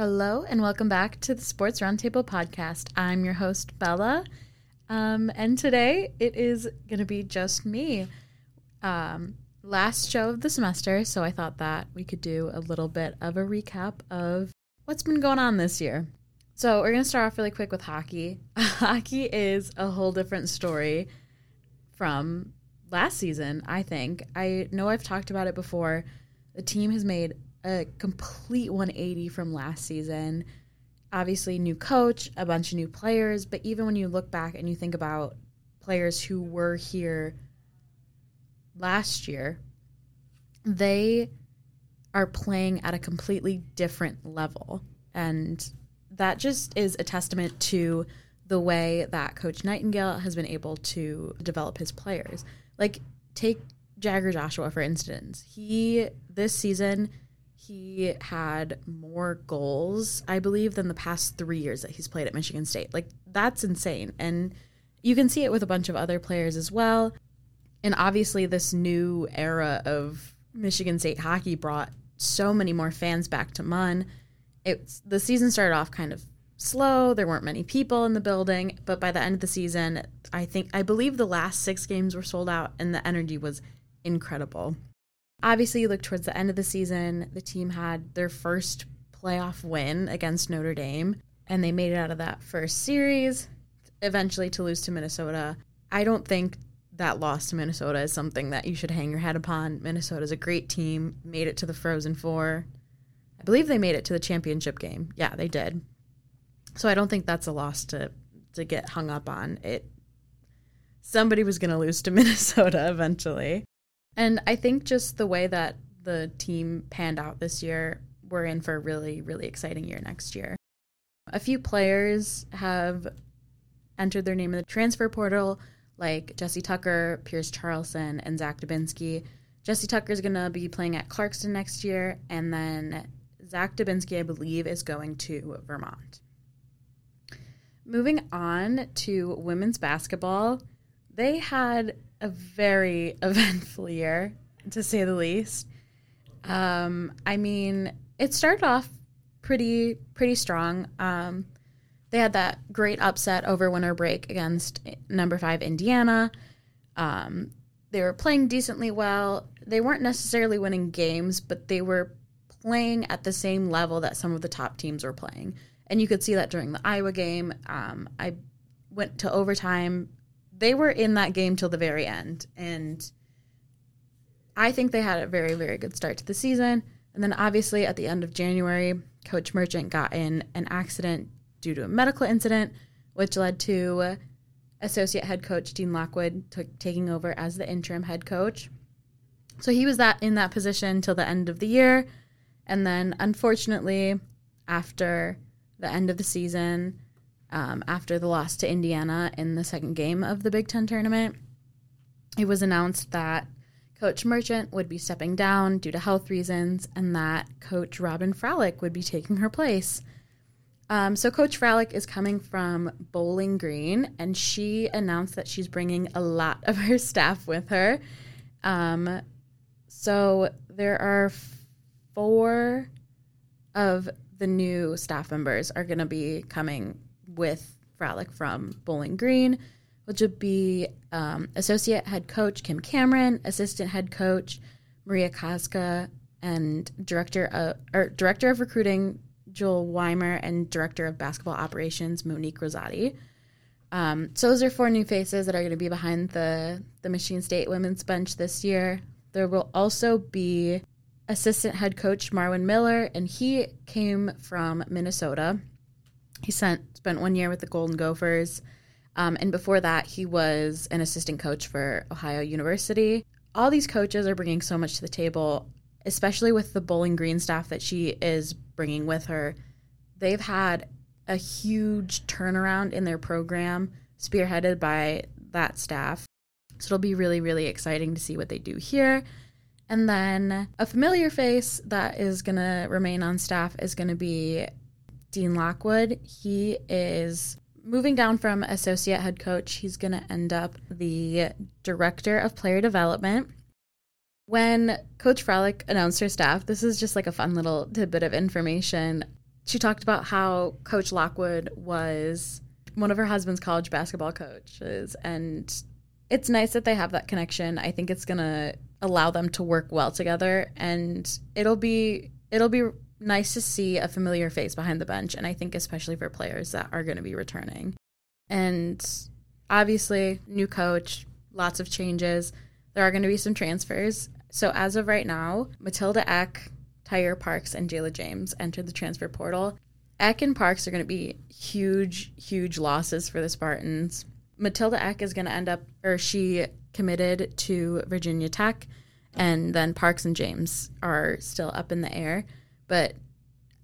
Hello, and welcome back to the Sports Roundtable podcast. I'm your host, Bella. Um, and today it is going to be just me. Um, last show of the semester, so I thought that we could do a little bit of a recap of what's been going on this year. So, we're going to start off really quick with hockey. hockey is a whole different story from last season, I think. I know I've talked about it before. The team has made a complete 180 from last season. Obviously, new coach, a bunch of new players, but even when you look back and you think about players who were here last year, they are playing at a completely different level. And that just is a testament to the way that Coach Nightingale has been able to develop his players. Like, take Jagger Joshua, for instance. He, this season, he had more goals, I believe, than the past three years that he's played at Michigan State. Like, that's insane. And you can see it with a bunch of other players as well. And obviously, this new era of Michigan State hockey brought so many more fans back to Munn. It's the season started off kind of slow. There weren't many people in the building, but by the end of the season, I think I believe the last 6 games were sold out and the energy was incredible. Obviously, you look towards the end of the season, the team had their first playoff win against Notre Dame, and they made it out of that first series, eventually to lose to Minnesota. I don't think that loss to Minnesota is something that you should hang your head upon. Minnesota's a great team, made it to the Frozen Four. I believe they made it to the championship game. Yeah, they did. So I don't think that's a loss to to get hung up on. It somebody was going to lose to Minnesota eventually. And I think just the way that the team panned out this year, we're in for a really, really exciting year next year. A few players have entered their name in the transfer portal, like Jesse Tucker, Pierce Charleson, and Zach Dubinsky. Jesse Tucker is going to be playing at Clarkson next year, and then Zach Dubinsky, I believe, is going to Vermont. Moving on to women's basketball, they had a very eventful year, to say the least. Um, I mean, it started off pretty pretty strong. Um, they had that great upset over winter break against number five Indiana. Um, they were playing decently well. They weren't necessarily winning games, but they were playing at the same level that some of the top teams were playing. And you could see that during the Iowa game. Um, I went to overtime they were in that game till the very end. And I think they had a very, very good start to the season. And then obviously at the end of January, Coach Merchant got in an accident due to a medical incident, which led to associate head coach Dean Lockwood taking over as the interim head coach. So he was that in that position till the end of the year. And then unfortunately, after the end of the season, um, after the loss to Indiana in the second game of the Big Ten tournament. It was announced that Coach Merchant would be stepping down due to health reasons and that Coach Robyn Fralick would be taking her place. Um, so, Coach Fralick is coming from Bowling Green, and she announced that she's bringing a lot of her staff with her. Um, so, there are four of the new staff members are going to be coming with Fralick from Bowling Green, which would be um, associate head coach Kim Cameron, assistant head coach Maria Kaska, and director of or director of recruiting Joel Weimer and director of basketball operations Monique Rosati. Um, so those are four new faces that are going to be behind the the Michigan State women's bench this year. There will also be assistant head coach Marwin Miller, and he came from Minnesota. He sent, spent one year with the Golden Gophers. Um, and before that, he was an assistant coach for Ohio University. All these coaches are bringing so much to the table, especially with the Bowling Green staff that she is bringing with her. They've had a huge turnaround in their program, spearheaded by that staff. So it'll be really, really exciting to see what they do here. And then a familiar face that is going to remain on staff is going to be Dean Lockwood. He is moving down from associate head coach. He's going to end up the director of player development. When Coach Fralick announced her staff, this is just like a fun little tidbit of information. she talked about how Coach Lockwood was one of her husband's college basketball coaches. And it's nice that they have that connection. I think it's going to allow them to work well together. And it'll be, it'll be nice to see a familiar face behind the bench. And I think, especially for players that are going to be returning. And obviously, new coach, lots of changes. There are going to be some transfers. So, as of right now, Matilda Ekh, Taiyier Parks, and Jayla James entered the transfer portal. Ekh and Parks are going to be huge, huge losses for the Spartans. Matilda Ekh is going to end up, or she committed to Virginia Tech, and then Parks and James are still up in the air. But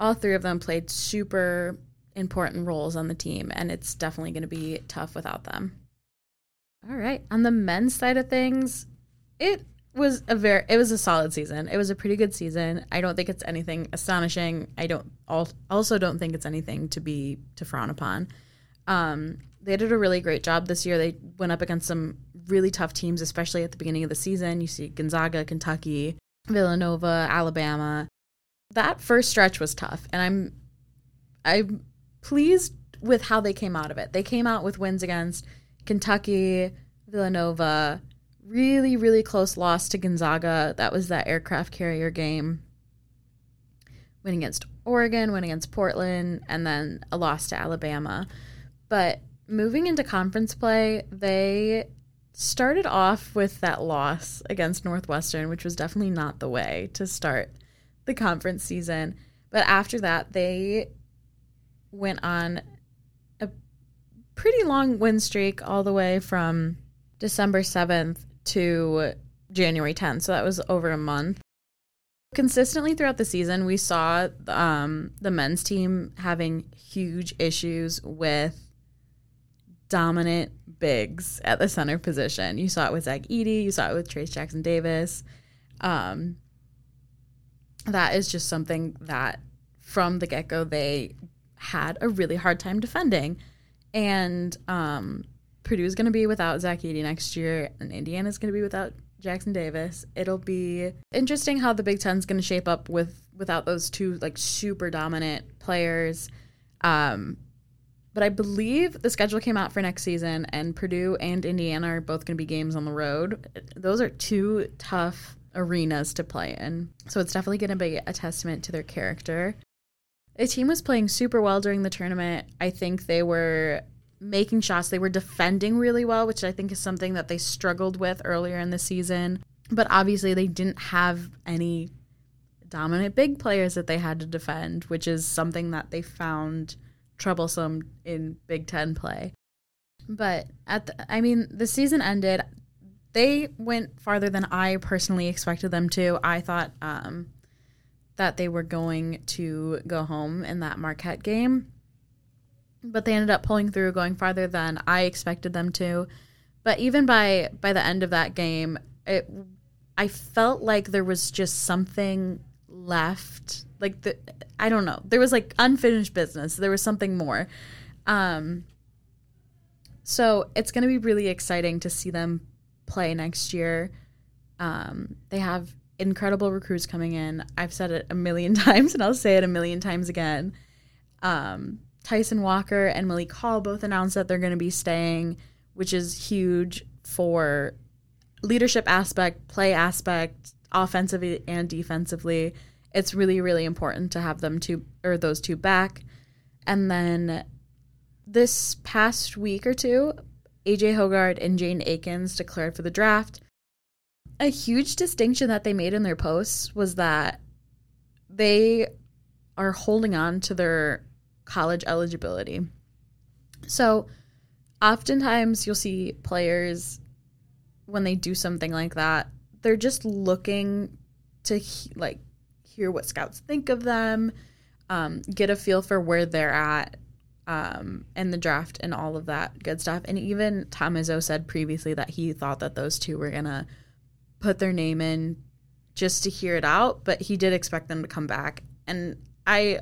all three of them played super important roles on the team, and it's definitely going to be tough without them. All right. On the men's side of things, it was a very it was a solid season. It was a pretty good season. I don't think it's anything astonishing. I don't also don't think it's anything to be to frown upon. Um, they did a really great job this year. They went up against some really tough teams, especially at the beginning of the season. You see Gonzaga, Kentucky, Villanova, Alabama. That first stretch was tough, and I'm I'm pleased with how they came out of it. They came out with wins against Kentucky, Villanova, really, really close loss to Gonzaga. That was that aircraft carrier game. Win against Oregon, win against Portland, and then a loss to Alabama. But moving into conference play, they started off with that loss against Northwestern, which was definitely not the way to start the conference season. But after that, they went on a pretty long win streak all the way from December 7th to January 10th. So that was over a month. Consistently throughout the season, we saw um, the men's team having huge issues with dominant bigs at the center position. You saw it with Zach Edey, you saw it with Trayce Jackson Davis. Um, that is just something that from the get go they had a really hard time defending. And um, is going to be without Zach Edey next year, and Indiana is going to be without Jackson Davis. It'll be interesting how the Big Ten's going to shape up with without those two like super dominant players. Um, but I believe the schedule came out for next season, and Purdue and Indiana are both going to be games on the road. Those are two tough arenas to play in, so it's definitely going to be a testament to their character. The team was playing super well during the tournament. I think they were making shots. They were defending really well, which I think is something that they struggled with earlier in the season. But obviously, they didn't have any dominant big players that they had to defend, which is something that they found troublesome in Big Ten play. But at the, I mean, the season ended. They went farther than I personally expected them to. I thought um, that they were going to go home in that Marquette game but they ended up pulling through, going farther than I expected them to. But even by by the end of that game, it I felt like there was just something left. Like the I don't know. There was like unfinished business. There was something more. Um so it's going to be really exciting to see them play next year. Um, they have incredible recruits coming in. I've said it a million times and I'll say it a million times again. Um, Tyson Walker and Malik Hall both announced that they're going to be staying, which is huge for leadership aspect, play aspect, offensively and defensively. It's really, really important to have them two or those two back. And then this past week or two, AJ Hoggard and Jaden Akins declared for the draft. A huge distinction that they made in their posts was that they are holding on to their college eligibility. So, oftentimes you'll see players when they do something like that, they're just looking to like hear what scouts think of them, um, get a feel for where they're at um, in the draft and all of that good stuff. And even Tom Izzo said previously that he thought that those two were gonna put their name in just to hear it out, but he did expect them to come back. And I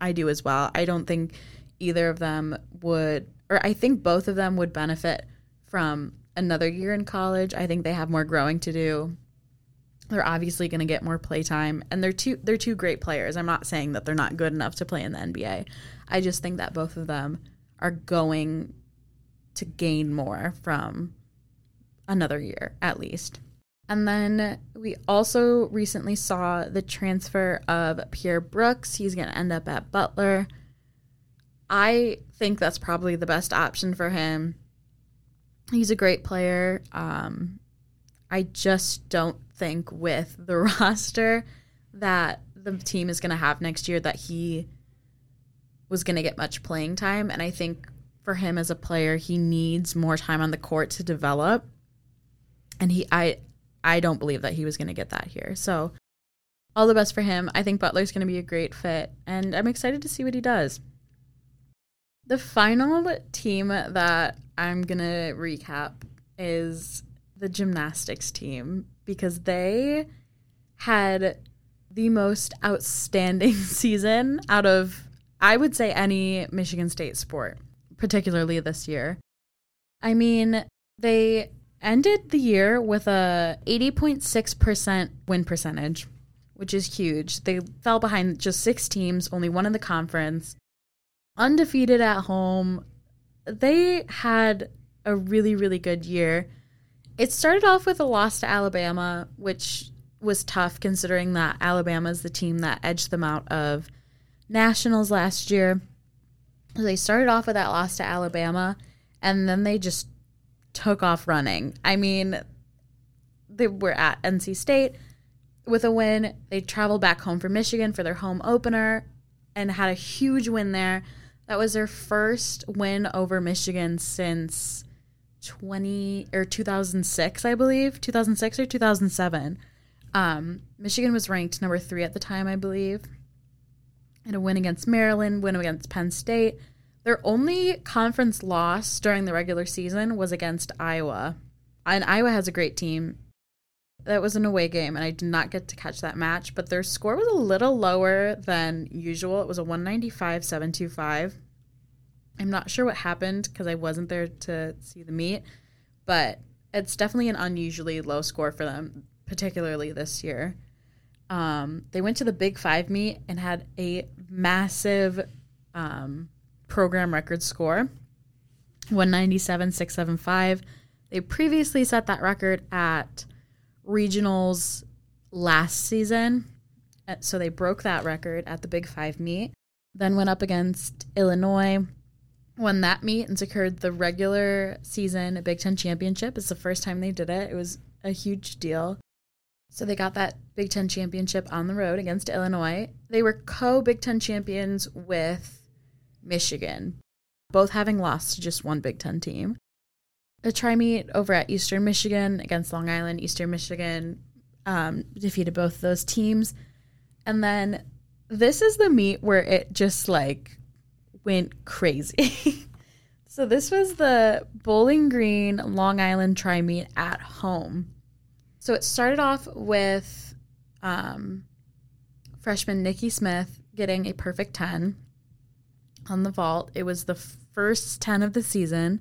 I do as well. I don't think either of them would, or I think both of them would benefit from another year in college. I think they have more growing to do. They're obviously going to get more play time and they're two they're two great players. I'm not saying that they're not good enough to play in the NBA. I just think that both of them are going to gain more from another year at least. And then we also recently saw the transfer of Pierre Brooks. He's going to end up at Butler. I think that's probably the best option for him. He's a great player. Um, I just don't think with the roster that the team is going to have next year that he was going to get much playing time. And I think for him as a player, he needs more time on the court to develop. And he, I, I don't believe that he was going to get that here. So all the best for him. I think Butler's going to be a great fit, and I'm excited to see what he does. The final team that I'm going to recap is the gymnastics team because they had the most outstanding season out of, I would say, any Michigan State sport, particularly this year. I mean, they ended the year with a 80.6% win percentage, which is huge. They fell behind just six teams, only one in the conference, undefeated at home. They had a really, really good year. It started off with a loss to Alabama, which was tough considering that Alabama is the team that edged them out of nationals last year. They started off with that loss to Alabama, and then they just took off running. I mean, they were at NC State with a win. They traveled back home for Michigan for their home opener and had a huge win there. That was their first win over Michigan since 20 or 2006, I believe, 2006 or 2007. Um, Michigan was ranked number three at the time, I believe. And a win against Maryland, win against Penn State, their only conference loss during the regular season was against Iowa. And Iowa has a great team. That was an away game, and I did not get to catch that match, but their score was a little lower than usual. It was a 195 725. I'm not sure what happened because I wasn't there to see the meet, but it's definitely an unusually low score for them, particularly this year. Um, they went to the Big Five meet and had a massive um, program record score 197 675 they previously set that record at regionals last season uh, so they broke that record at the big five meet then went up against illinois won that meet and secured the regular season big ten championship it's the first time they did it it was a huge deal so they got that big ten championship on the road against illinois they were co big ten champions with Michigan, both having lost to just one Big Ten team. A tri meet over at Eastern Michigan against Long Island. Eastern Michigan um, defeated both those teams. And then this is the meet where it just like went crazy. so this was the Bowling Green Long Island tri meet at home. So it started off with um, freshman Nikki Smith getting a perfect 10 on the vault. It was the first 10 of the season.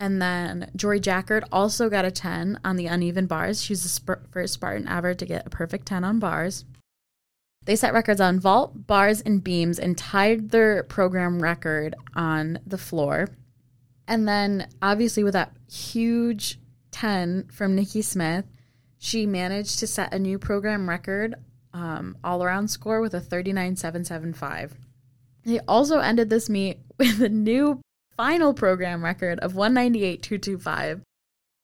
And then Jory Jackard also got a 10 on the uneven bars. She was the sp- first Spartan ever to get a perfect 10 on bars. They set records on vault, bars, and beams and tied their program record on the floor. And then, obviously, with that huge 10 from Nikki Smith, she managed to set a new program record um, all around score with a 39.775. They also ended this meet with a new final program record of 198.225.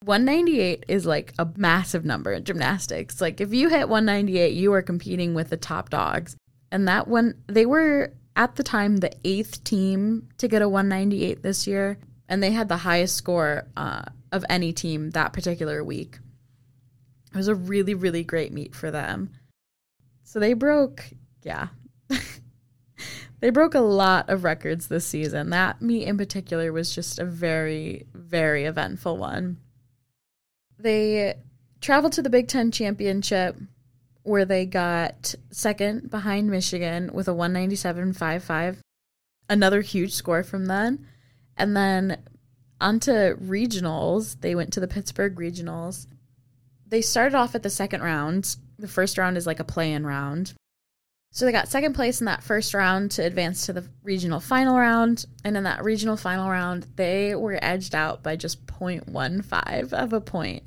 198 is like a massive number in gymnastics. Like if you hit 198, you are competing with the top dogs. And that one, they were at the time the eighth team to get a 198 this year, and they had the highest score uh, of any team that particular week. It was a really, really great meet for them. So they broke, yeah, they broke a lot of records this season. That meet in particular was just a very, very eventful one. They traveled to the Big Ten Championship where they got second behind Michigan with a 197.55. Another huge score from them. And then onto regionals, they went to the Pittsburgh regionals. they started off at the second round. The first round is like a play in round. So they got second place in that first round to advance to the regional final round. And in that regional final round, they were edged out by just 0.15 of a point,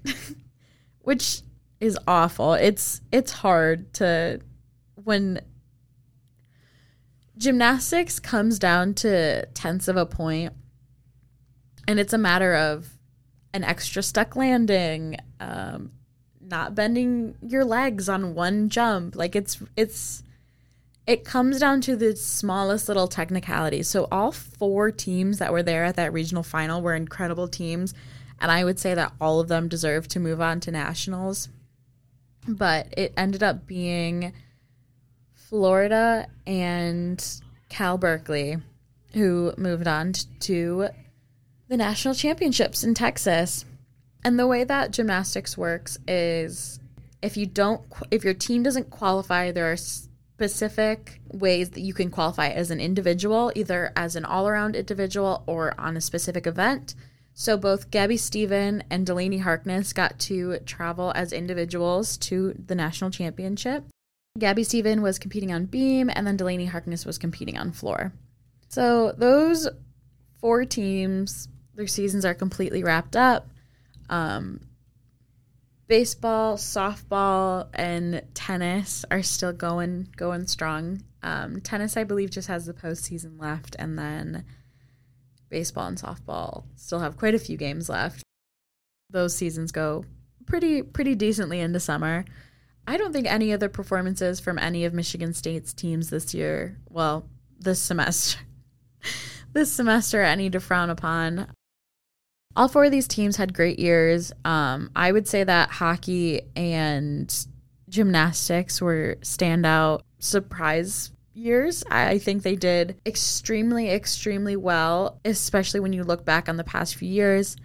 which is awful. It's it's hard to when gymnastics comes down to tenths of a point and it's a matter of an extra stuck landing, um, not bending your legs on one jump. Like it's it's it comes down to the smallest little technicalities. So all four teams that were there at that regional final were incredible teams, and I would say that all of them deserve to move on to nationals. But it ended up being Florida and Cal Berkeley who moved on to the national championships in Texas. And the way that gymnastics works is if you don't if your team doesn't qualify, there are specific ways that you can qualify as an individual, either as an all-around individual or on a specific event. So both Gabby Steven and Delaney Harkness got to travel as individuals to the national championship. Gabby Steven was competing on beam, and then Delaney Harkness was competing on floor. So those four teams their seasons are completely wrapped up. Um, baseball, softball, and tennis are still going going strong. Um, tennis, I believe, just has the postseason left, and then baseball and softball still have quite a few games left. Those seasons go pretty pretty decently into summer. I don't think any other performances from any of Michigan State's teams this year, well, this semester, this semester, any to frown upon all four of these teams had great years. Um, I would say that hockey and gymnastics were standout surprise years. I think they did extremely, extremely well, especially when you look back on the past few years.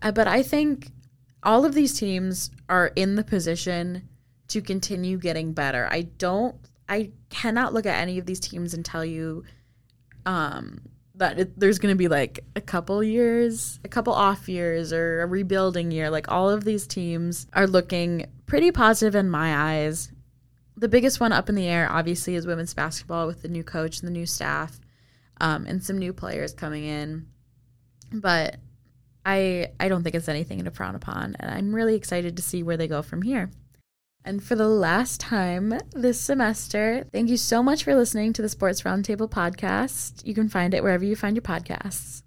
Uh, but I think all of these teams are in the position to continue getting better. I don't, I cannot look at any of these teams and tell you um, that it, there's going to be like a couple years, a couple off years, or a rebuilding year. Like all of these teams are looking pretty positive in my eyes. The biggest one up in the air, obviously, is women's basketball with the new coach and the new staff, um, and some new players coming in. But I I don't think it's anything to frown upon, and I'm really excited to see where they go from here. And for the last time this semester, thank you so much for listening to the Sports Roundtable podcast. You can find it wherever you find your podcasts.